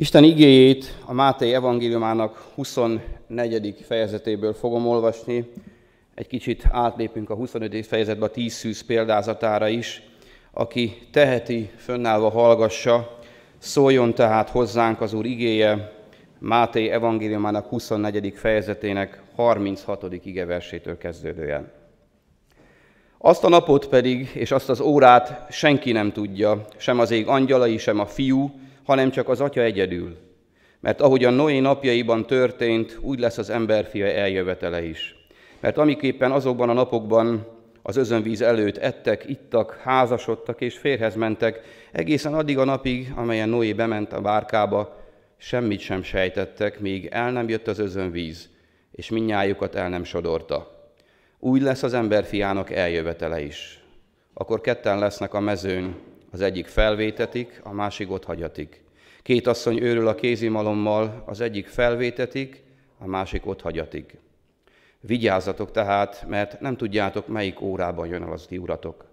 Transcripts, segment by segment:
Isten igéjét a Máté evangéliumának 24. fejezetéből fogom olvasni. Egy kicsit átlépünk a 25. fejezetbe a 10 szűz példázatára is. Aki teheti, fönnállva hallgassa, szóljon tehát hozzánk az Úr igéje, Máté evangéliumának 24. fejezetének 36. igeversétől kezdődően. Azt a napot pedig, és azt az órát senki nem tudja, sem az ég angyalai, sem a fiú, hanem csak az Atya egyedül. Mert ahogy a Noé napjaiban történt, úgy lesz az emberfia eljövetele is. Mert amiképpen azokban a napokban az özönvíz előtt ettek, ittak, házasodtak és férhez mentek, egészen addig a napig, amelyen Noé bement a bárkába, semmit sem sejtettek, míg el nem jött az özönvíz, és minnyájukat el nem sodorta. Úgy lesz az emberfiának eljövetele is. Akkor ketten lesznek a mezőn, az egyik felvétetik, a másik ott hagyatik. Két asszony őrül a kézimalommal, az egyik felvétetik, a másik ott hagyatik. Vigyázzatok tehát, mert nem tudjátok, melyik órában jön el az ti uratok.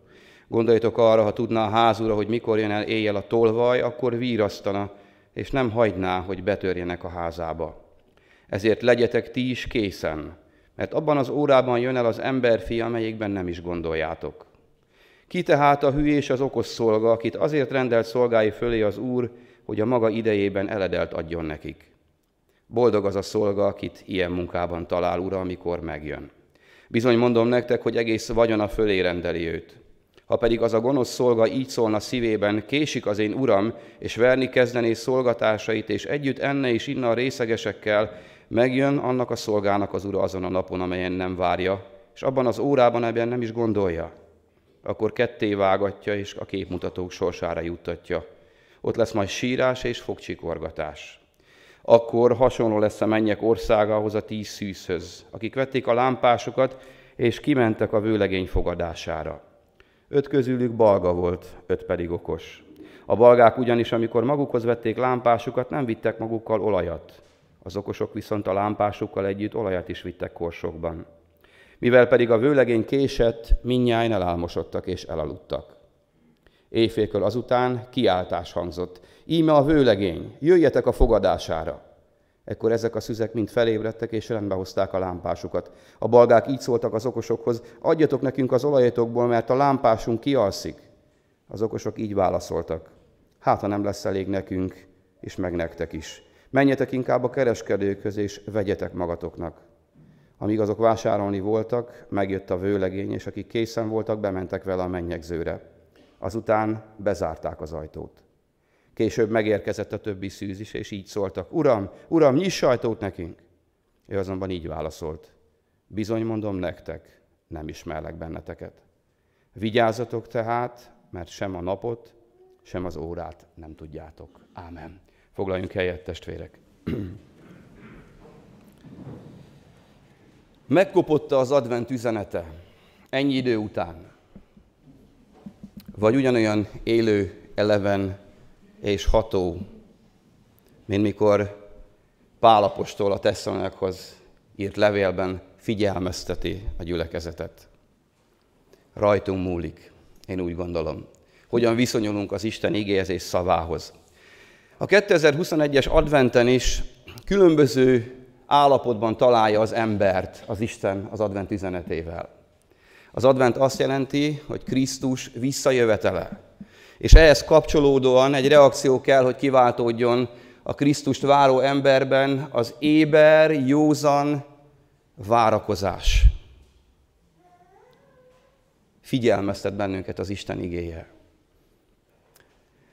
Gondoljatok arra, ha tudná a házura, hogy mikor jön el éjjel a tolvaj, akkor vírasztana, és nem hagyná, hogy betörjenek a házába. Ezért legyetek ti is készen, mert abban az órában jön el az emberfi, amelyikben nem is gondoljátok. Ki tehát a hű és az okos szolga, akit azért rendelt szolgái fölé az Úr, hogy a maga idejében eledelt adjon nekik. Boldog az a szolga, akit ilyen munkában talál, Ura, amikor megjön. Bizony mondom nektek, hogy egész vagyona fölé rendeli őt. Ha pedig az a gonosz szolga így szólna szívében, késik az én uram, és verni kezdené szolgatásait, és együtt enne és inna a részegesekkel, megjön annak a szolgának az ura azon a napon, amelyen nem várja, és abban az órában ebben nem is gondolja. Akkor ketté vágatja, és a képmutatók sorsára juttatja. Ott lesz majd sírás és fogcsikorgatás. Akkor hasonló lesz a mennyek országához a tíz szűzhöz, akik vették a lámpásokat, és kimentek a vőlegény fogadására. Öt közülük balga volt, öt pedig okos. A balgák ugyanis, amikor magukhoz vették lámpásukat, nem vittek magukkal olajat. Az okosok viszont a lámpásukkal együtt olajat is vittek korsokban. Mivel pedig a vőlegény késett, minnyáján elálmosodtak és elaludtak. Éjfélkor azután kiáltás hangzott. Íme a vőlegény, jöjjetek a fogadására. Ekkor ezek a szüzek mind felébredtek, és rendbe hozták a lámpásukat. A balgák így szóltak az okosokhoz, adjatok nekünk az olajatokból, mert a lámpásunk kialszik. Az okosok így válaszoltak, hát ha nem lesz elég nekünk, és meg nektek is. Menjetek inkább a kereskedőkhöz, és vegyetek magatoknak. Amíg azok vásárolni voltak, megjött a vőlegény, és akik készen voltak, bementek vele a mennyegzőre. Azután bezárták az ajtót. Később megérkezett a többi szűz is, és így szóltak, Uram, Uram, nyiss ajtót nekünk! Ő azonban így válaszolt, bizony mondom nektek, nem ismerlek benneteket. Vigyázzatok tehát, mert sem a napot, sem az órát nem tudjátok. Ámen. Foglaljunk helyet, testvérek. Megkopotta az advent üzenete ennyi idő után. Vagy ugyanolyan élő, eleven és ható, mint mikor Pálapostól a Tesszalonekhoz írt levélben figyelmezteti a gyülekezetet. Rajtunk múlik, én úgy gondolom. Hogyan viszonyulunk az Isten igéhez és szavához. A 2021-es adventen is különböző állapotban találja az embert az Isten az advent üzenetével. Az advent azt jelenti, hogy Krisztus visszajövetele. És ehhez kapcsolódóan egy reakció kell, hogy kiváltódjon a Krisztust váró emberben az éber, józan várakozás. Figyelmeztet bennünket az Isten igéje.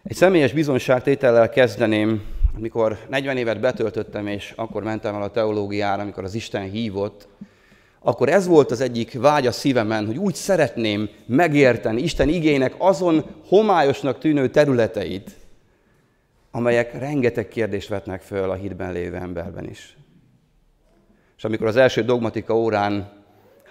Egy személyes bizonságtétellel kezdeném, amikor 40 évet betöltöttem, és akkor mentem el a teológiára, amikor az Isten hívott, akkor ez volt az egyik vágy a szívemen, hogy úgy szeretném megérteni Isten igének azon homályosnak tűnő területeit, amelyek rengeteg kérdést vetnek föl a hitben lévő emberben is. És amikor az első dogmatika órán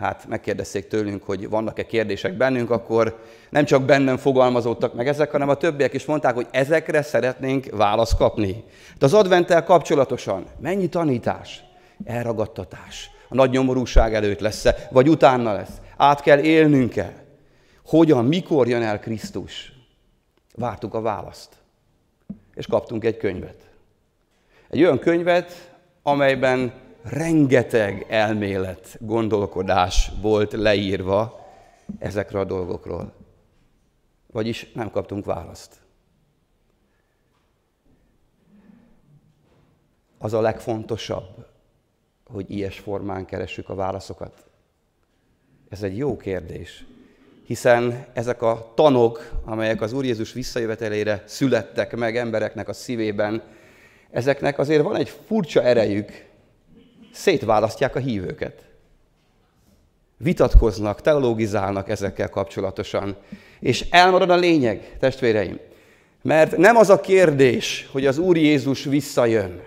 hát megkérdezték tőlünk, hogy vannak-e kérdések bennünk, akkor nem csak bennem fogalmazódtak meg ezek, hanem a többiek is mondták, hogy ezekre szeretnénk választ kapni. De az adventtel kapcsolatosan mennyi tanítás, elragadtatás, a nagy nyomorúság előtt lesz-e, vagy utána lesz. Át kell élnünk-e? Hogyan, mikor jön el Krisztus? Vártuk a választ. És kaptunk egy könyvet. Egy olyan könyvet, amelyben rengeteg elmélet, gondolkodás volt leírva ezekről a dolgokról. Vagyis nem kaptunk választ. Az a legfontosabb, hogy ilyes formán keressük a válaszokat? Ez egy jó kérdés, hiszen ezek a tanok, amelyek az Úr Jézus visszajövetelére születtek meg embereknek a szívében, ezeknek azért van egy furcsa erejük, szétválasztják a hívőket. Vitatkoznak, teologizálnak ezekkel kapcsolatosan. És elmarad a lényeg, testvéreim. Mert nem az a kérdés, hogy az Úr Jézus visszajön.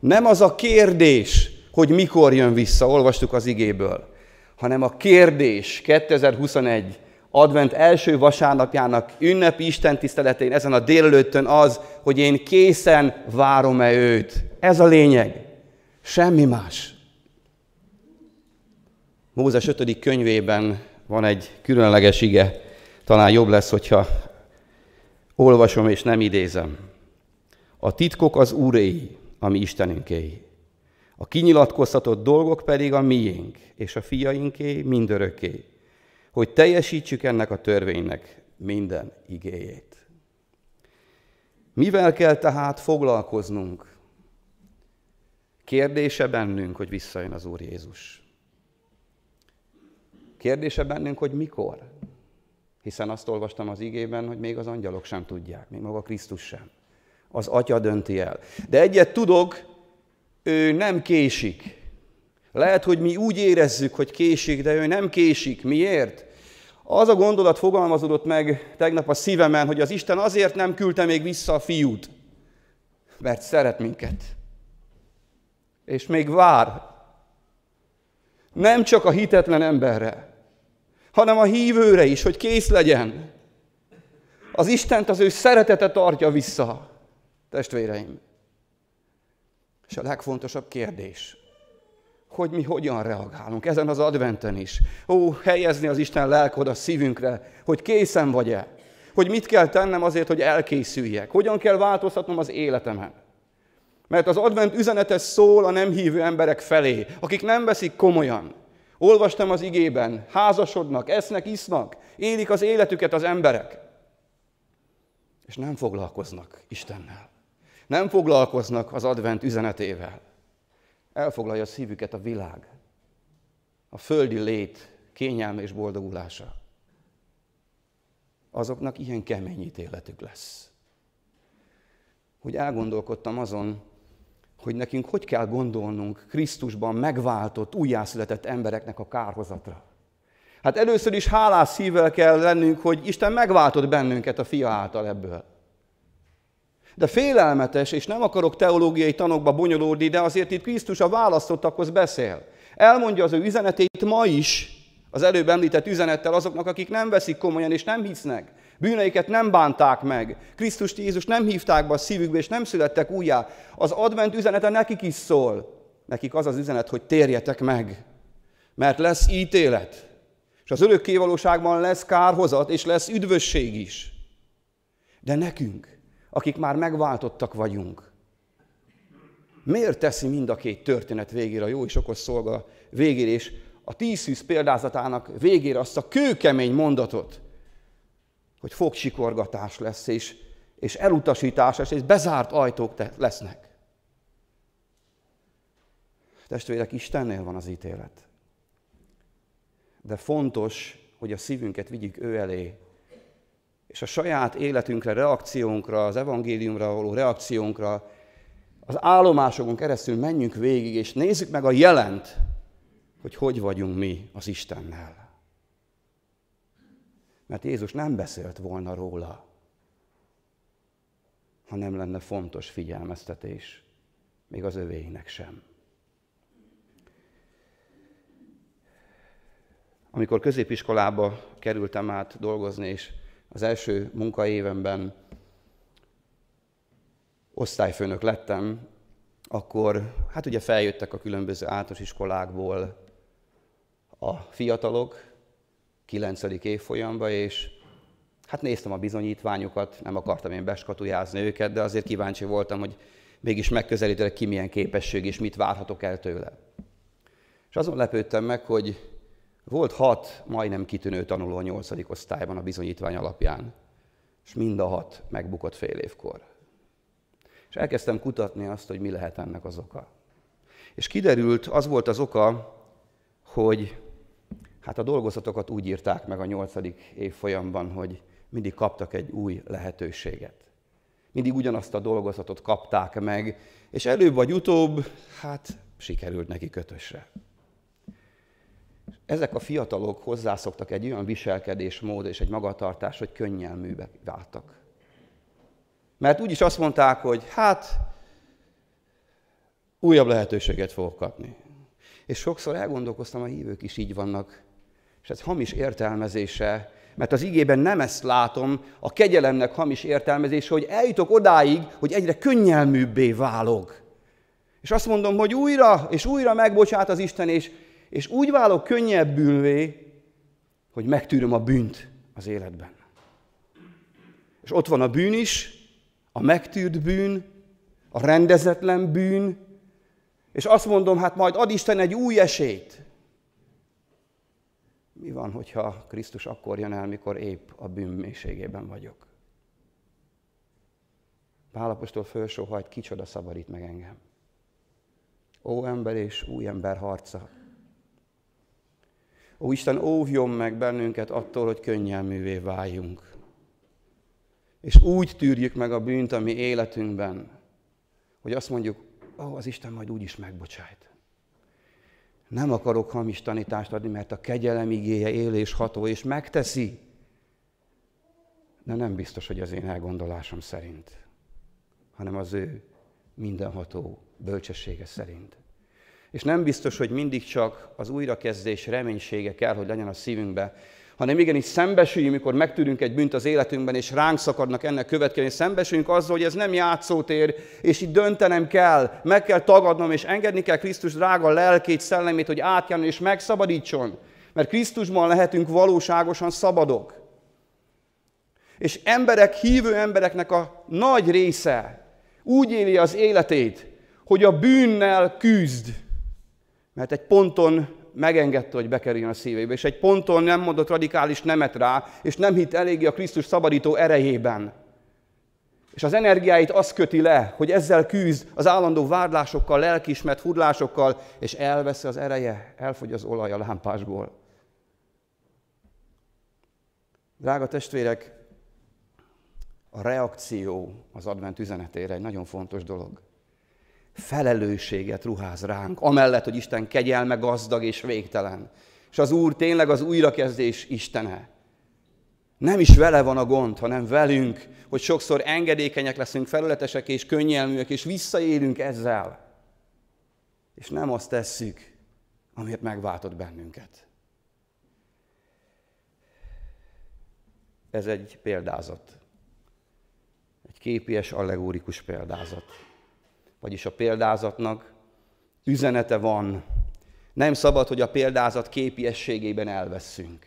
Nem az a kérdés, hogy mikor jön vissza, olvastuk az igéből, hanem a kérdés 2021 advent első vasárnapjának ünnepi Isten tiszteletén ezen a délelőttön az, hogy én készen várom-e őt. Ez a lényeg. Semmi más. Mózes 5. könyvében van egy különleges ige, talán jobb lesz, hogyha olvasom és nem idézem. A titkok az Úréi, ami Istenünkéi. A kinyilatkoztatott dolgok pedig a miénk, és a fiainké mindörökké, hogy teljesítsük ennek a törvénynek minden igéjét. Mivel kell tehát foglalkoznunk Kérdése bennünk, hogy visszajön az Úr Jézus. Kérdése bennünk, hogy mikor. Hiszen azt olvastam az igében, hogy még az angyalok sem tudják, még maga Krisztus sem. Az Atya dönti el. De egyet tudok, ő nem késik. Lehet, hogy mi úgy érezzük, hogy késik, de ő nem késik. Miért? Az a gondolat fogalmazódott meg tegnap a szívemen, hogy az Isten azért nem küldte még vissza a fiút, mert szeret minket és még vár. Nem csak a hitetlen emberre, hanem a hívőre is, hogy kész legyen. Az Istent az ő szeretete tartja vissza, testvéreim. És a legfontosabb kérdés, hogy mi hogyan reagálunk ezen az adventen is. Ó, helyezni az Isten lelkod a szívünkre, hogy készen vagy-e, hogy mit kell tennem azért, hogy elkészüljek, hogyan kell változtatnom az életemet. Mert az advent üzenete szól a nem hívő emberek felé, akik nem veszik komolyan. Olvastam az igében, házasodnak, esznek, isznak, élik az életüket az emberek. És nem foglalkoznak Istennel. Nem foglalkoznak az advent üzenetével. Elfoglalja a szívüket a világ, a földi lét kényelme és boldogulása. Azoknak ilyen kemény ítéletük lesz. Hogy elgondolkodtam azon, hogy nekünk hogy kell gondolnunk Krisztusban megváltott, újjászületett embereknek a kárhozatra. Hát először is hálás szívvel kell lennünk, hogy Isten megváltott bennünket a fia által ebből. De félelmetes, és nem akarok teológiai tanokba bonyolódni, de azért itt Krisztus a választottakhoz beszél. Elmondja az ő üzenetét ma is, az előbb említett üzenettel azoknak, akik nem veszik komolyan és nem hisznek. Bűneiket nem bánták meg. Krisztust Jézus nem hívták be a szívükbe, és nem születtek újjá. Az advent üzenete nekik is szól. Nekik az az üzenet, hogy térjetek meg, mert lesz ítélet. És az örökkévalóságban lesz kárhozat, és lesz üdvösség is. De nekünk, akik már megváltottak vagyunk, miért teszi mind a két történet végére a jó és okos szolga végére, és a tízszűz példázatának végére azt a kőkemény mondatot, hogy fogsikorgatás lesz, és, és elutasítás és bezárt ajtók lesznek. Testvérek, Istennél van az ítélet. De fontos, hogy a szívünket vigyük ő elé, és a saját életünkre, reakciónkra, az evangéliumra való reakciónkra, az állomásokon keresztül menjünk végig, és nézzük meg a jelent, hogy hogy vagyunk mi az Istennel. Mert Jézus nem beszélt volna róla, ha nem lenne fontos figyelmeztetés, még az övéinek sem. Amikor középiskolába kerültem át dolgozni, és az első munkaévemben osztályfőnök lettem, akkor hát ugye feljöttek a különböző általános iskolákból a fiatalok, 9. évfolyamba, és hát néztem a bizonyítványokat, nem akartam én beskatujázni őket, de azért kíváncsi voltam, hogy mégis megközelítelek ki milyen képesség és mit várhatok el tőle. És azon lepődtem meg, hogy volt hat majdnem kitűnő tanuló a nyolcadik osztályban a bizonyítvány alapján, és mind a hat megbukott fél évkor. És elkezdtem kutatni azt, hogy mi lehet ennek az oka. És kiderült, az volt az oka, hogy hát a dolgozatokat úgy írták meg a nyolcadik évfolyamban, hogy mindig kaptak egy új lehetőséget. Mindig ugyanazt a dolgozatot kapták meg, és előbb vagy utóbb, hát sikerült neki kötösre. Ezek a fiatalok hozzászoktak egy olyan viselkedésmód és egy magatartás, hogy könnyelműbe váltak. Mert úgyis azt mondták, hogy hát újabb lehetőséget fogok kapni. És sokszor elgondolkoztam, a hívők is így vannak. És ez hamis értelmezése, mert az igében nem ezt látom, a kegyelemnek hamis értelmezése, hogy eljutok odáig, hogy egyre könnyelműbbé válok. És azt mondom, hogy újra és újra megbocsát az Isten, és, és úgy válok könnyebbülvé, hogy megtűröm a bűnt az életben. És ott van a bűn is, a megtűrt bűn, a rendezetlen bűn, és azt mondom, hát majd ad Isten egy új esélyt. Mi van, hogyha Krisztus akkor jön el, mikor épp a bűn mélységében vagyok? Pálapostól felsóhajt, kicsoda szabadít meg engem. Ó ember és új ember harca. Ó Isten, óvjon meg bennünket attól, hogy könnyelművé váljunk. És úgy tűrjük meg a bűnt a mi életünkben, hogy azt mondjuk, ó, az Isten majd úgy is megbocsájt. Nem akarok hamis tanítást adni, mert a kegyelem igéje él és ható, és megteszi. De nem biztos, hogy az én elgondolásom szerint, hanem az ő mindenható bölcsessége szerint. És nem biztos, hogy mindig csak az újrakezdés reménysége kell, hogy legyen a szívünkbe, hanem igenis szembesüljünk, mikor megtűrünk egy bűnt az életünkben, és ránk szakadnak ennek következő, szembesüljünk azzal, hogy ez nem játszótér, és itt döntenem kell, meg kell tagadnom, és engedni kell Krisztus drága lelkét, szellemét, hogy átjárjon és megszabadítson. Mert Krisztusban lehetünk valóságosan szabadok. És emberek, hívő embereknek a nagy része úgy éli az életét, hogy a bűnnel küzd. Mert egy ponton megengedte, hogy bekerüljön a szívébe, és egy ponton nem mondott radikális nemet rá, és nem hitt eléggé a Krisztus szabadító erejében. És az energiáit az köti le, hogy ezzel küzd az állandó vádlásokkal, lelkismert furlásokkal, és elveszi az ereje, elfogy az olaj a lámpásból. Drága testvérek, a reakció az advent üzenetére egy nagyon fontos dolog felelősséget ruház ránk, amellett, hogy Isten kegyelme gazdag és végtelen. És az Úr tényleg az újrakezdés Istene. Nem is vele van a gond, hanem velünk, hogy sokszor engedékenyek leszünk, felületesek és könnyelműek, és visszaélünk ezzel. És nem azt tesszük, amiért megváltott bennünket. Ez egy példázat. Egy képies, allegórikus példázat vagyis a példázatnak üzenete van. Nem szabad, hogy a példázat képiességében elveszünk.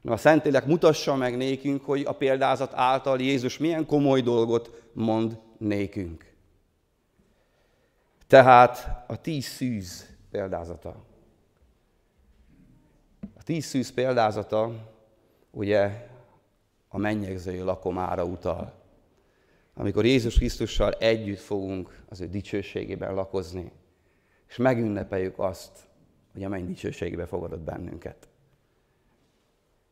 Na, a Szentlélek mutassa meg nékünk, hogy a példázat által Jézus milyen komoly dolgot mond nékünk. Tehát a tíz szűz példázata. A tíz szűz példázata ugye a mennyegző lakomára utal amikor Jézus Krisztussal együtt fogunk az ő dicsőségében lakozni, és megünnepeljük azt, hogy a menny dicsőségébe fogadott bennünket.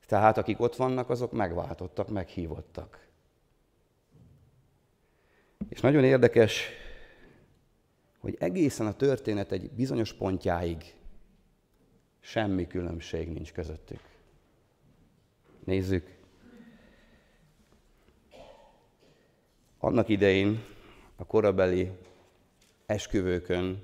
Tehát akik ott vannak, azok megváltottak, meghívottak. És nagyon érdekes, hogy egészen a történet egy bizonyos pontjáig semmi különbség nincs közöttük. Nézzük, Annak idején a korabeli esküvőkön,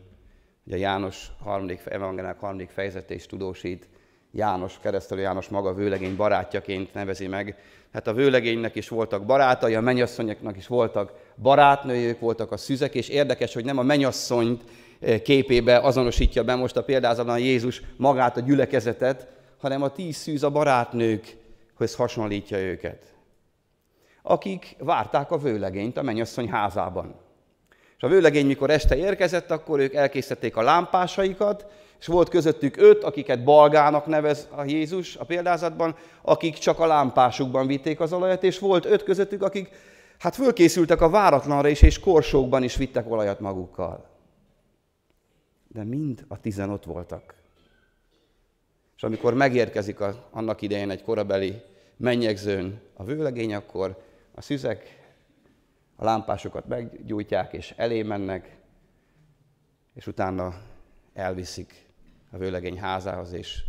ugye János harmadik, evangéliák harmadik fejezete tudósít, János, keresztelő János maga vőlegény barátjaként nevezi meg. Hát a vőlegénynek is voltak barátai, a mennyasszonyoknak is voltak barátnőjük, voltak a szüzek, és érdekes, hogy nem a mennyasszonyt eh, képébe azonosítja be most a példázatban Jézus magát a gyülekezetet, hanem a tíz szűz a barátnőkhöz hasonlítja őket akik várták a vőlegényt a mennyasszony házában. És a vőlegény, mikor este érkezett, akkor ők elkészítették a lámpásaikat, és volt közöttük öt, akiket balgának nevez a Jézus a példázatban, akik csak a lámpásukban vitték az olajat, és volt öt közöttük, akik hát fölkészültek a váratlanra is, és korsókban is vittek olajat magukkal. De mind a tizen ott voltak. És amikor megérkezik a, annak idején egy korabeli mennyegzőn a vőlegény, akkor a szüzek a lámpásokat meggyújtják, és elé mennek, és utána elviszik a vőlegény házához, és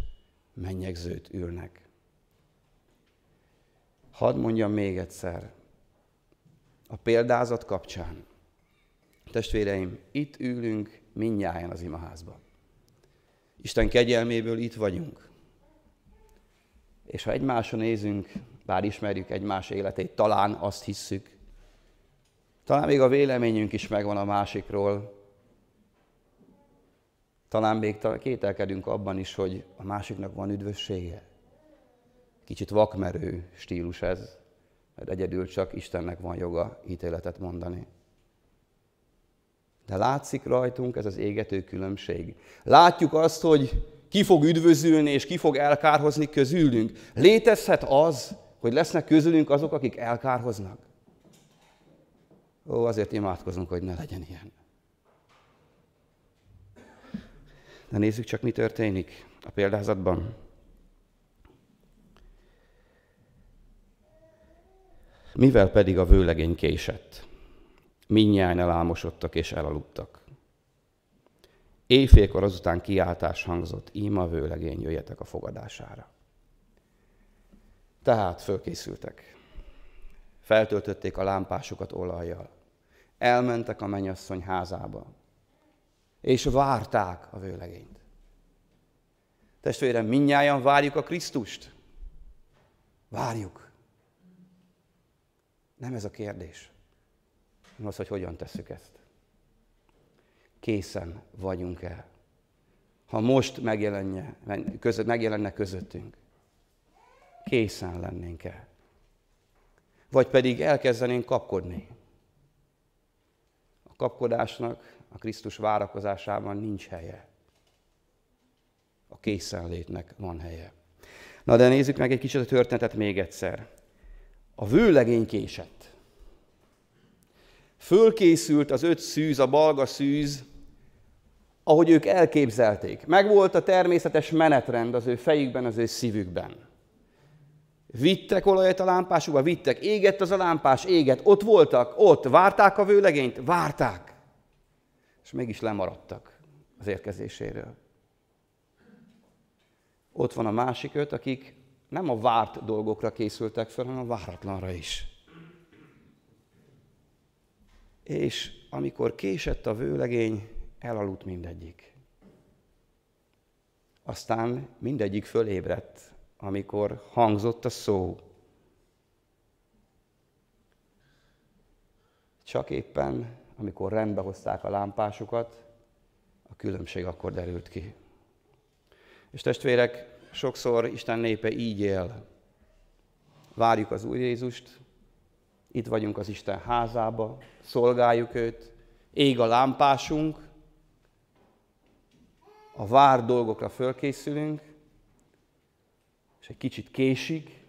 mennyegzőt ülnek. Hadd mondjam még egyszer, a példázat kapcsán, testvéreim, itt ülünk mindnyáján az imaházban. Isten kegyelméből itt vagyunk. És ha egymásra nézünk, bár ismerjük egymás életét, talán azt hisszük, talán még a véleményünk is megvan a másikról, talán még kételkedünk abban is, hogy a másiknak van üdvössége. Kicsit vakmerő stílus ez, mert egyedül csak Istennek van joga ítéletet mondani. De látszik rajtunk ez az égető különbség. Látjuk azt, hogy ki fog üdvözülni és ki fog elkárhozni közülünk. Létezhet az, hogy lesznek közülünk azok, akik elkárhoznak? Ó, azért imádkozunk, hogy ne legyen ilyen. De nézzük csak, mi történik a példázatban. Mivel pedig a vőlegény késett, minnyáján elálmosodtak és elaludtak. Éjfélkor azután kiáltás hangzott, íma vőlegény, jöjjetek a fogadására. Tehát fölkészültek. Feltöltötték a lámpásukat olajjal. Elmentek a mennyasszony házába. És várták a vőlegényt. Testvérem, minnyáján várjuk a Krisztust. Várjuk. Nem ez a kérdés. Nem az, hogy hogyan tesszük ezt. Készen vagyunk-e? Ha most megjelenne, között, megjelenne közöttünk, készen lennénk-e? Vagy pedig elkezdenénk kapkodni? A kapkodásnak a Krisztus várakozásában nincs helye. A készenlétnek van helye. Na de nézzük meg egy kicsit a történetet még egyszer. A vőlegény késett. Fölkészült az öt szűz, a balga szűz, ahogy ők elképzelték. Megvolt a természetes menetrend az ő fejükben, az ő szívükben. Vittek olajat a lámpásukba, vittek, égett az a lámpás, égett, ott voltak, ott, várták a vőlegényt, várták. És mégis lemaradtak az érkezéséről. Ott van a másik öt, akik nem a várt dolgokra készültek fel, hanem a váratlanra is. És amikor késett a vőlegény, elaludt mindegyik. Aztán mindegyik fölébredt, amikor hangzott a szó. Csak éppen, amikor rendbe hozták a lámpásukat, a különbség akkor derült ki. És testvérek, sokszor Isten népe így él. Várjuk az Úr Jézust, itt vagyunk az Isten házába, szolgáljuk őt, ég a lámpásunk, a vár dolgokra fölkészülünk, és egy kicsit késik,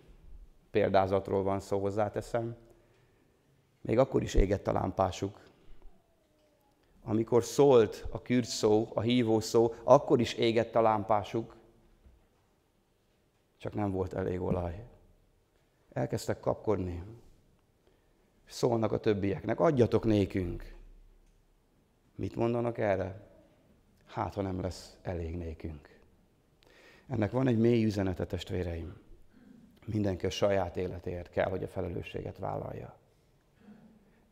példázatról van szó, hozzáteszem, még akkor is égett a lámpásuk. Amikor szólt a kürt szó, a hívó szó, akkor is égett a lámpásuk, csak nem volt elég olaj. Elkezdtek kapkodni. Szólnak a többieknek, adjatok nékünk. Mit mondanak erre? Hát, ha nem lesz elég nékünk. Ennek van egy mély üzenete, testvéreim. Mindenki a saját életéért kell, hogy a felelősséget vállalja.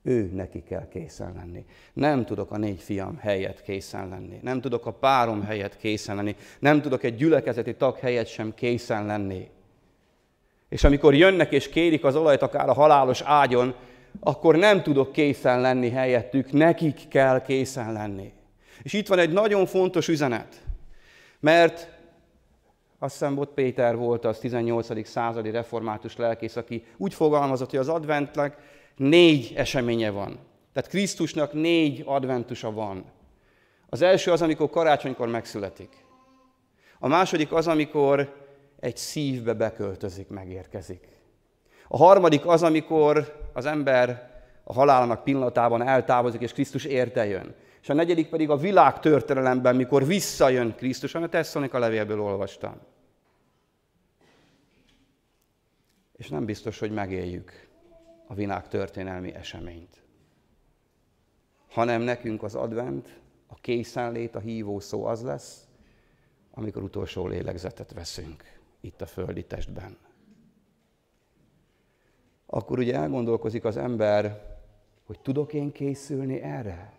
Ő neki kell készen lenni. Nem tudok a négy fiam helyett készen lenni. Nem tudok a párom helyett készen lenni. Nem tudok egy gyülekezeti tag helyett sem készen lenni. És amikor jönnek és kérik az olajt akár a halálos ágyon, akkor nem tudok készen lenni helyettük, nekik kell készen lenni. És itt van egy nagyon fontos üzenet, mert azt hiszem, ott Péter volt az 18. századi református lelkész, aki úgy fogalmazott, hogy az adventnek négy eseménye van. Tehát Krisztusnak négy adventusa van. Az első az, amikor karácsonykor megszületik. A második az, amikor egy szívbe beköltözik, megérkezik. A harmadik az, amikor az ember a halálának pillanatában eltávozik, és Krisztus érte jön. És a negyedik pedig a világ történelemben, mikor visszajön Krisztus, amit Tesszalonik a levélből olvastam. És nem biztos, hogy megéljük a világ történelmi eseményt. Hanem nekünk az advent, a készenlét, a hívó szó az lesz, amikor utolsó lélegzetet veszünk itt a földi testben. Akkor ugye elgondolkozik az ember, hogy tudok én készülni erre?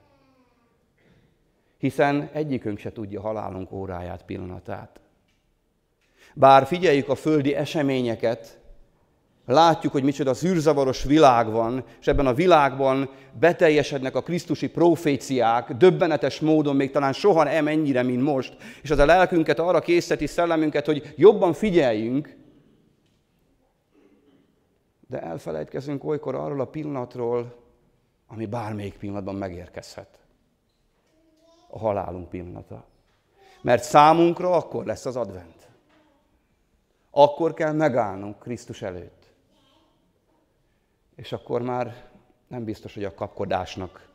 Hiszen egyikünk se tudja halálunk óráját, pillanatát. Bár figyeljük a földi eseményeket, látjuk, hogy micsoda zűrzavaros világ van, és ebben a világban beteljesednek a krisztusi proféciák, döbbenetes módon, még talán soha nem ennyire, mint most, és az a lelkünket arra készíteti szellemünket, hogy jobban figyeljünk, de elfelejtkezünk olykor arról a pillanatról, ami bármelyik pillanatban megérkezhet. A halálunk pillanata. Mert számunkra akkor lesz az advent. Akkor kell megállnunk Krisztus előtt. És akkor már nem biztos, hogy a kapkodásnak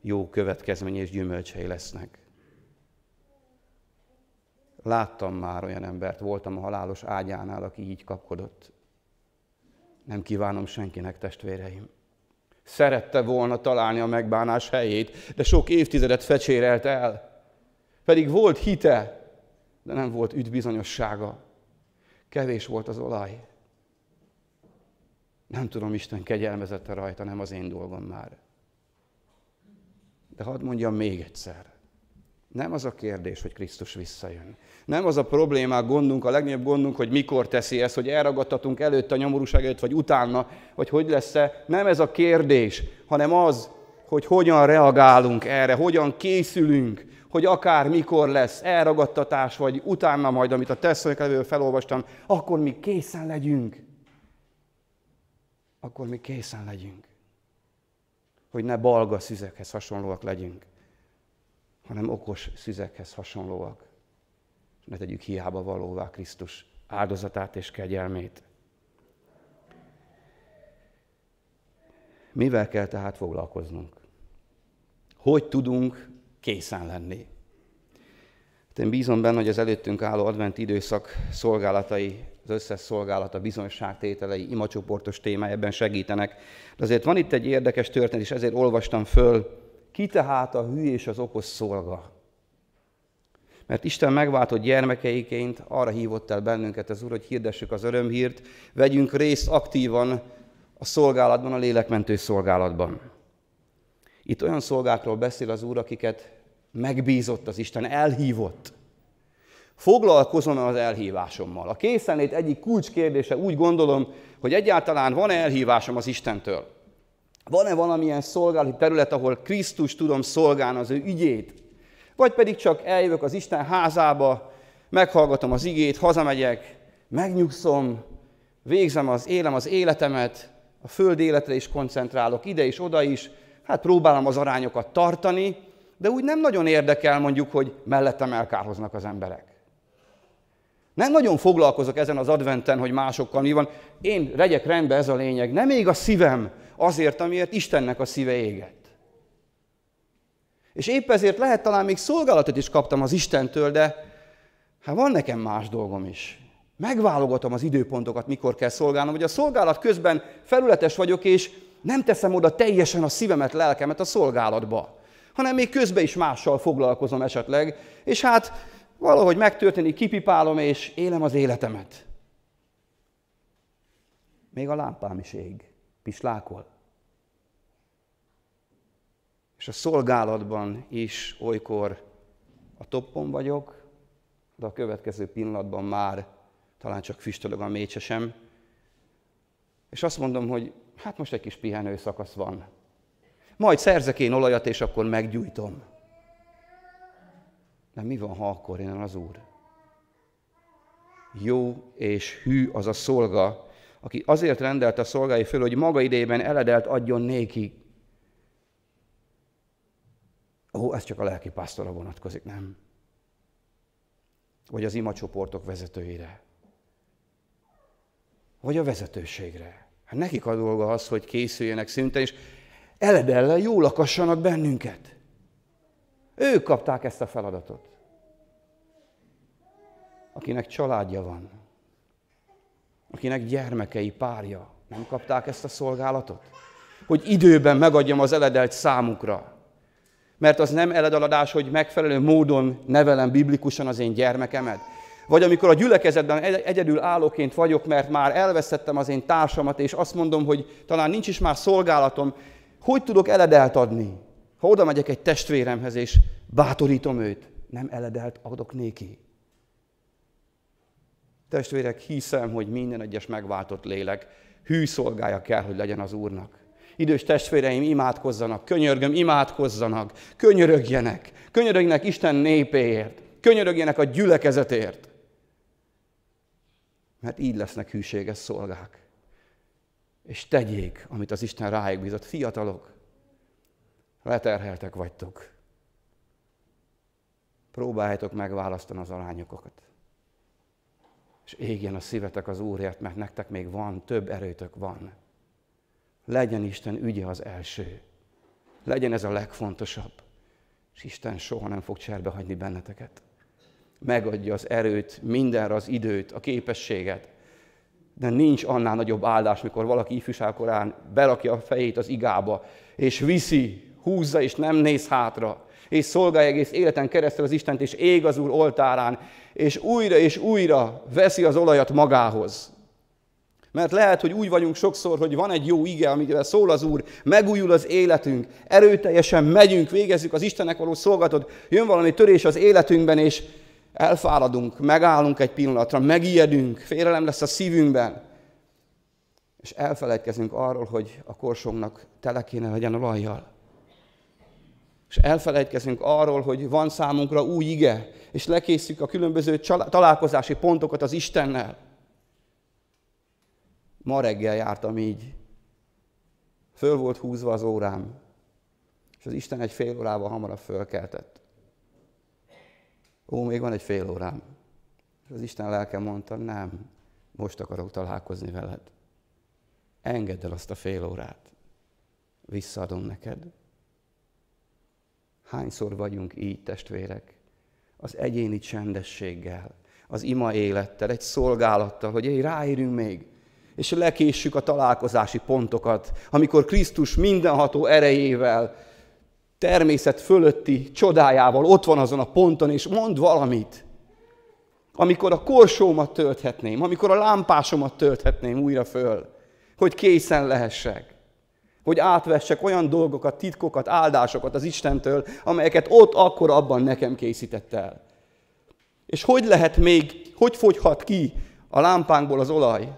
jó következménye és gyümölcsei lesznek. Láttam már olyan embert, voltam a halálos ágyánál, aki így kapkodott. Nem kívánom senkinek, testvéreim. Szerette volna találni a megbánás helyét, de sok évtizedet fecsérelt el. Pedig volt hite, de nem volt üdbizonyossága. Kevés volt az olaj. Nem tudom, Isten kegyelmezette rajta, nem az én dolgom már. De hadd mondjam még egyszer. Nem az a kérdés, hogy Krisztus visszajön. Nem az a problémák, gondunk, a legnagyobb gondunk, hogy mikor teszi ezt, hogy elragadtatunk előtte a nyomorúság előtt, vagy utána, vagy hogy lesz-e. Nem ez a kérdés, hanem az, hogy hogyan reagálunk erre, hogyan készülünk, hogy akár mikor lesz elragadtatás, vagy utána majd, amit a tesszonyok felolvastam, akkor mi készen legyünk. Akkor mi készen legyünk. Hogy ne balga szüzekhez hasonlóak legyünk hanem okos szüzekhez hasonlóak. Ne tegyük hiába valóvá Krisztus áldozatát és kegyelmét. Mivel kell tehát foglalkoznunk? Hogy tudunk készen lenni? Hát én bízom benne, hogy az előttünk álló advent időszak szolgálatai, az összes szolgálata, bizonyságtételei, imacsoportos témája ebben segítenek. De azért van itt egy érdekes történet, és ezért olvastam föl ki tehát a hű és az okos szolga? Mert Isten megváltott gyermekeiként arra hívott el bennünket az Úr, hogy hirdessük az örömhírt, vegyünk részt aktívan a szolgálatban, a lélekmentő szolgálatban. Itt olyan szolgákról beszél az Úr, akiket megbízott az Isten, elhívott. Foglalkozom az elhívásommal. A készenlét egyik kulcskérdése úgy gondolom, hogy egyáltalán van -e elhívásom az Istentől. Van-e valamilyen szolgálati terület, ahol Krisztus tudom szolgálni az ő ügyét? Vagy pedig csak eljövök az Isten házába, meghallgatom az igét, hazamegyek, megnyugszom, végzem az, élem az életemet, a föld életre is koncentrálok, ide is, oda is, hát próbálom az arányokat tartani, de úgy nem nagyon érdekel mondjuk, hogy mellettem elkárhoznak az emberek. Nem nagyon foglalkozok ezen az adventen, hogy másokkal mi van. Én regyek rendbe, ez a lényeg. Nem még a szívem azért, amiért Istennek a szíve égett. És épp ezért lehet talán még szolgálatot is kaptam az Istentől, de hát van nekem más dolgom is. Megválogatom az időpontokat, mikor kell szolgálnom, hogy a szolgálat közben felületes vagyok, és nem teszem oda teljesen a szívemet, lelkemet a szolgálatba, hanem még közben is mással foglalkozom esetleg, és hát valahogy megtörténik, kipipálom, és élem az életemet. Még a lámpám is ég, pislákol. És a szolgálatban is olykor a toppon vagyok, de a következő pillanatban már talán csak füstölög a mécsesem, és azt mondom, hogy hát most egy kis pihenő szakasz van. Majd szerzek én olajat, és akkor meggyújtom. De mi van, ha akkor jön az Úr? Jó és hű az a szolga, aki azért rendelt a szolgái föl, hogy maga idejében eledelt adjon néki. Ó, ez csak a lelki pásztorra vonatkozik, nem? Vagy az imacsoportok vezetőire. Vagy a vezetőségre. Hát nekik a dolga az, hogy készüljenek szinte, és eledellel jól lakassanak bennünket. Ők kapták ezt a feladatot. Akinek családja van, akinek gyermekei, párja, nem kapták ezt a szolgálatot? Hogy időben megadjam az eledelt számukra. Mert az nem eledaladás, hogy megfelelő módon nevelem biblikusan az én gyermekemet. Vagy amikor a gyülekezetben egyedül állóként vagyok, mert már elvesztettem az én társamat, és azt mondom, hogy talán nincs is már szolgálatom, hogy tudok eledelt adni? Ha oda megyek egy testvéremhez, és bátorítom őt, nem eledelt adok néki. Testvérek, hiszem, hogy minden egyes megváltott lélek hű szolgája kell, hogy legyen az Úrnak. Idős testvéreim, imádkozzanak, könyörgöm, imádkozzanak, könyörögjenek, könyörögjenek Isten népéért, könyörögjenek a gyülekezetért. Mert így lesznek hűséges szolgák. És tegyék, amit az Isten rájuk bízott. Fiatalok, leterheltek vagytok. Próbáljátok megválasztani az arányokokat. És égjen a szívetek az Úrért, mert nektek még van, több erőtök van. Legyen Isten ügye az első. Legyen ez a legfontosabb. És Isten soha nem fog cserbe hagyni benneteket. Megadja az erőt, mindenre az időt, a képességet. De nincs annál nagyobb áldás, mikor valaki ifjúságkorán berakja a fejét az igába, és viszi, húzza, és nem néz hátra, és szolgálja egész életen keresztül az Istent, és ég az Úr oltárán, és újra és újra veszi az olajat magához. Mert lehet, hogy úgy vagyunk sokszor, hogy van egy jó ige, amivel szól az Úr, megújul az életünk, erőteljesen megyünk, végezzük az Istennek való szolgatot, jön valami törés az életünkben, és elfáradunk, megállunk egy pillanatra, megijedünk, félelem lesz a szívünkben, és elfelejtkezünk arról, hogy a korsónknak tele kéne legyen olajjal. És elfelejtkezünk arról, hogy van számunkra új ige, és lekészítjük a különböző találkozási pontokat az Istennel. Ma reggel jártam így. Föl volt húzva az órám, és az Isten egy fél órával hamarabb fölkeltett. Ó, még van egy fél órám. És az Isten lelke mondta, nem, most akarok találkozni veled. Engedd el azt a fél órát. Visszaadom neked. Hányszor vagyunk így, testvérek? Az egyéni csendességgel, az ima élettel, egy szolgálattal, hogy egy ráérünk még, és lekéssük a találkozási pontokat, amikor Krisztus mindenható erejével, természet fölötti csodájával ott van azon a ponton, és mond valamit. Amikor a korsómat tölthetném, amikor a lámpásomat tölthetném újra föl, hogy készen lehessek hogy átvessek olyan dolgokat, titkokat, áldásokat az Istentől, amelyeket ott akkor abban nekem készített el. És hogy lehet még, hogy fogyhat ki a lámpánkból az olaj,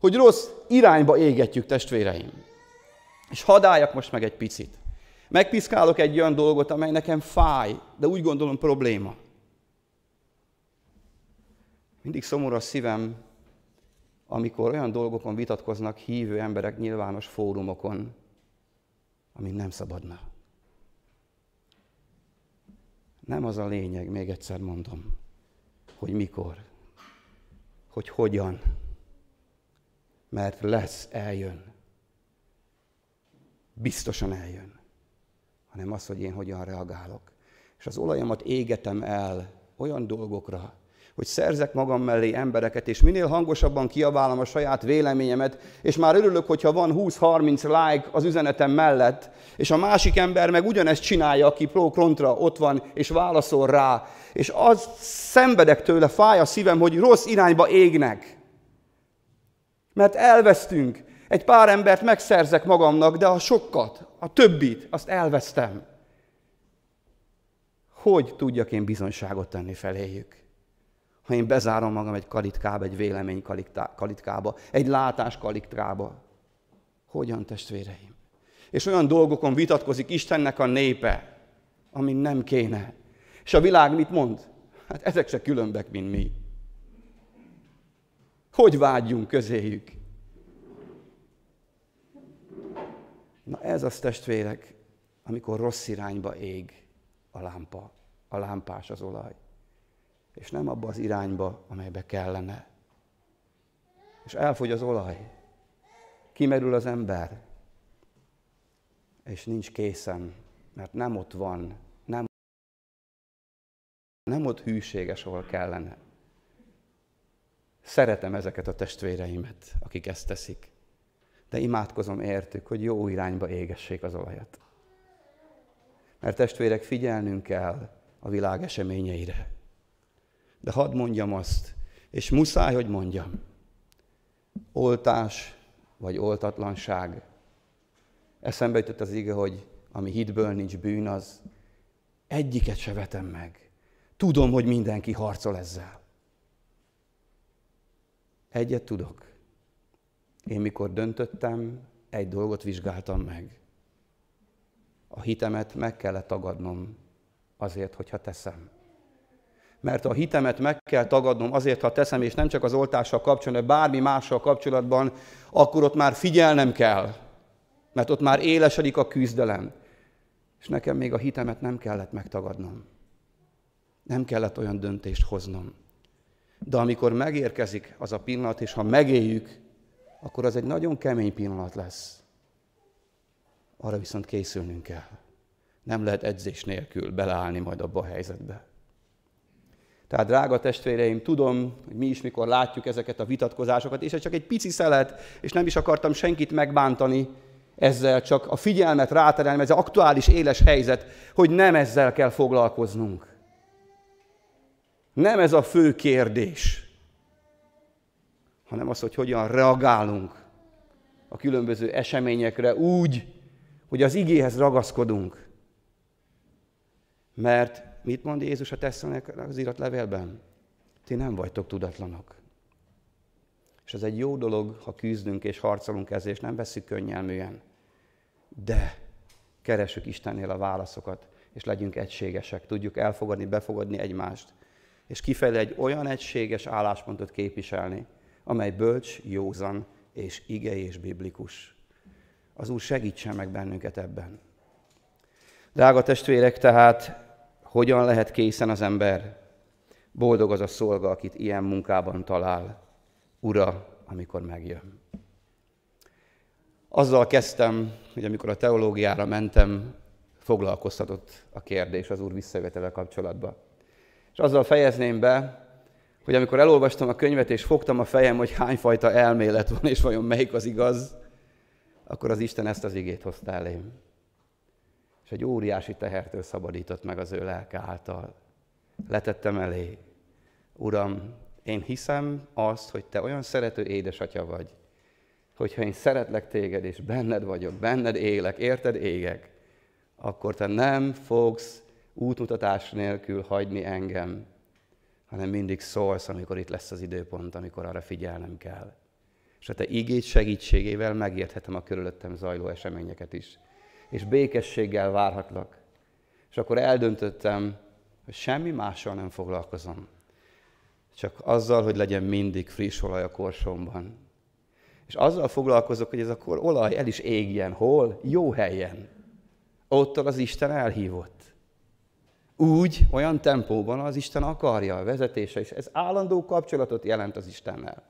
hogy rossz irányba égetjük, testvéreim. És hadáljak most meg egy picit. Megpiszkálok egy olyan dolgot, amely nekem fáj, de úgy gondolom probléma. Mindig szomorú a szívem, amikor olyan dolgokon vitatkoznak hívő emberek nyilvános fórumokon, amin nem szabadna. Nem az a lényeg, még egyszer mondom, hogy mikor, hogy hogyan, mert lesz, eljön. Biztosan eljön. Hanem az, hogy én hogyan reagálok. És az olajamat égetem el olyan dolgokra, hogy szerzek magam mellé embereket, és minél hangosabban kiabálom a saját véleményemet, és már örülök, hogyha van 20-30 like az üzenetem mellett, és a másik ember meg ugyanezt csinálja, aki pro-kontra ott van, és válaszol rá, és az szenvedek tőle, fáj a szívem, hogy rossz irányba égnek. Mert elvesztünk. Egy pár embert megszerzek magamnak, de a sokat, a többit, azt elvesztem. Hogy tudjak én bizonyságot tenni feléjük? Ha én bezárom magam egy kalitkába, egy vélemény kalitkába, egy látás kalitkába. Hogyan, testvéreim? És olyan dolgokon vitatkozik Istennek a népe, ami nem kéne. És a világ mit mond? Hát ezek se különbek, mint mi. Hogy vágyjunk közéjük? Na ez az testvérek, amikor rossz irányba ég. a lámpa, a lámpás az olaj. És nem abba az irányba, amelybe kellene. És elfogy az olaj. Kimerül az ember. És nincs készen, mert nem ott van, nem, nem ott hűséges, ahol kellene. Szeretem ezeket a testvéreimet, akik ezt teszik. De imádkozom értük, hogy jó irányba égessék az olajat. Mert testvérek, figyelnünk kell a világ eseményeire. De hadd mondjam azt, és muszáj, hogy mondjam, oltás vagy oltatlanság. Eszembe jutott az ige, hogy ami hitből nincs bűn, az egyiket se vetem meg. Tudom, hogy mindenki harcol ezzel. Egyet tudok. Én mikor döntöttem, egy dolgot vizsgáltam meg. A hitemet meg kellett tagadnom azért, hogyha teszem. Mert a hitemet meg kell tagadnom azért, ha teszem, és nem csak az oltással kapcsolatban, bármi mással kapcsolatban, akkor ott már figyelnem kell. Mert ott már élesedik a küzdelem. És nekem még a hitemet nem kellett megtagadnom. Nem kellett olyan döntést hoznom. De amikor megérkezik az a pillanat, és ha megéljük, akkor az egy nagyon kemény pillanat lesz. Arra viszont készülnünk kell. Nem lehet edzés nélkül beleállni majd abba a helyzetbe. Tehát, drága testvéreim, tudom, hogy mi is, mikor látjuk ezeket a vitatkozásokat, és ez csak egy pici szelet, és nem is akartam senkit megbántani ezzel, csak a figyelmet ráterelni, ez az aktuális éles helyzet, hogy nem ezzel kell foglalkoznunk. Nem ez a fő kérdés, hanem az, hogy hogyan reagálunk a különböző eseményekre úgy, hogy az igéhez ragaszkodunk. Mert mit mond Jézus a tesszenek az írat levélben? Ti nem vagytok tudatlanok. És ez egy jó dolog, ha küzdünk és harcolunk ezért, és nem veszük könnyelműen. De keressük Istennél a válaszokat, és legyünk egységesek, tudjuk elfogadni, befogadni egymást, és kifejle egy olyan egységes álláspontot képviselni, amely bölcs, józan és ige és biblikus. Az Úr segítsen meg bennünket ebben. Drága testvérek, tehát hogyan lehet készen az ember? Boldog az a szolga, akit ilyen munkában talál. Ura, amikor megjön. Azzal kezdtem, hogy amikor a teológiára mentem, foglalkoztatott a kérdés az Úr visszajövetele kapcsolatban. És azzal fejezném be, hogy amikor elolvastam a könyvet, és fogtam a fejem, hogy hányfajta elmélet van, és vajon melyik az igaz, akkor az Isten ezt az igét hozta elém. És egy óriási tehertől szabadított meg az ő lelke által. Letettem elé. Uram, én hiszem azt, hogy te olyan szerető édesatya vagy, hogyha én szeretlek téged, és benned vagyok, benned élek, érted égek, akkor te nem fogsz útmutatás nélkül hagyni engem, hanem mindig szólsz, amikor itt lesz az időpont, amikor arra figyelnem kell. És a te igét segítségével megérthetem a körülöttem zajló eseményeket is. És békességgel várhatlak. És akkor eldöntöttem, hogy semmi mással nem foglalkozom. Csak azzal, hogy legyen mindig friss olaj a korsomban. És azzal foglalkozok, hogy ez a olaj el is égjen. Hol? Jó helyen. Ott az Isten elhívott. Úgy, olyan tempóban az Isten akarja, a vezetése is. Ez állandó kapcsolatot jelent az Istennel.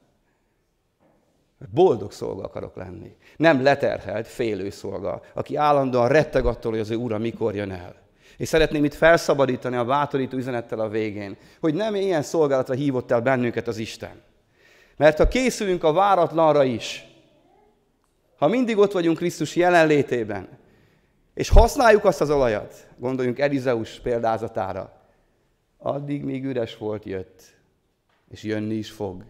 Boldog szolga akarok lenni. Nem leterhelt, félő szolga, aki állandóan retteg attól, hogy az ő ura mikor jön el. És szeretném itt felszabadítani a bátorító üzenettel a végén, hogy nem ilyen szolgálatra hívott el bennünket az Isten. Mert ha készülünk a váratlanra is, ha mindig ott vagyunk Krisztus jelenlétében, és használjuk azt az olajat, gondoljunk Elizeus példázatára, addig még üres volt, jött, és jönni is fog.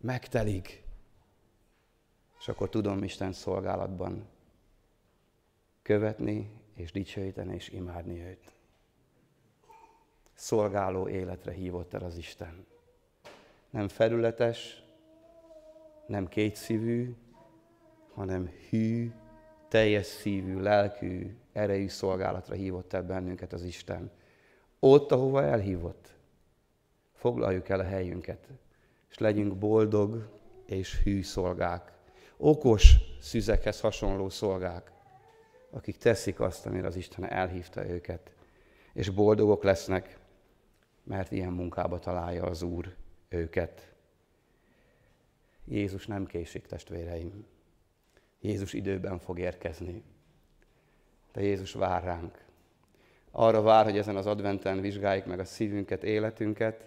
Megtelik. És akkor tudom Isten szolgálatban követni, és dicsőíteni, és imádni őt. Szolgáló életre hívott el az Isten. Nem felületes, nem kétszívű, hanem hű, teljes szívű, lelkű, erejű szolgálatra hívott el bennünket az Isten. Ott, ahova elhívott. Foglaljuk el a helyünket, és legyünk boldog és hű szolgák. Okos szüzekhez hasonló szolgák, akik teszik azt, amire az Isten elhívta őket. és boldogok lesznek, mert ilyen munkába találja az Úr őket. Jézus nem késik, testvéreim. Jézus időben fog érkezni. De Jézus vár ránk. Arra vár, hogy ezen az adventen vizsgáljuk meg a szívünket, életünket,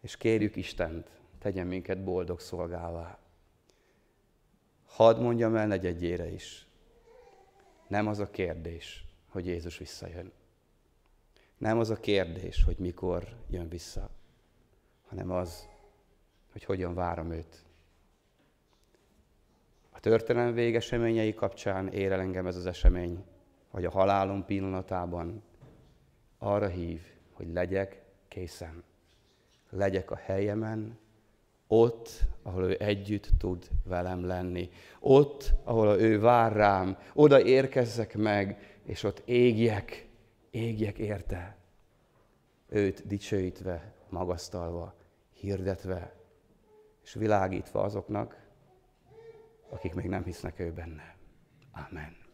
és kérjük Istent, tegyen minket boldog szolgálvá. Hadd mondjam el negyedjére is. Nem az a kérdés, hogy Jézus visszajön. Nem az a kérdés, hogy mikor jön vissza, hanem az, hogy hogyan várom őt. A történelem végeseményei kapcsán ér el engem ez az esemény, vagy a halálom pillanatában arra hív, hogy legyek készen. Legyek a helyemen, ott, ahol ő együtt tud velem lenni. Ott, ahol ő vár rám, oda érkezzek meg, és ott égjek, égjek érte. Őt dicsőítve, magasztalva, hirdetve, és világítva azoknak, akik még nem hisznek ő benne. Amen.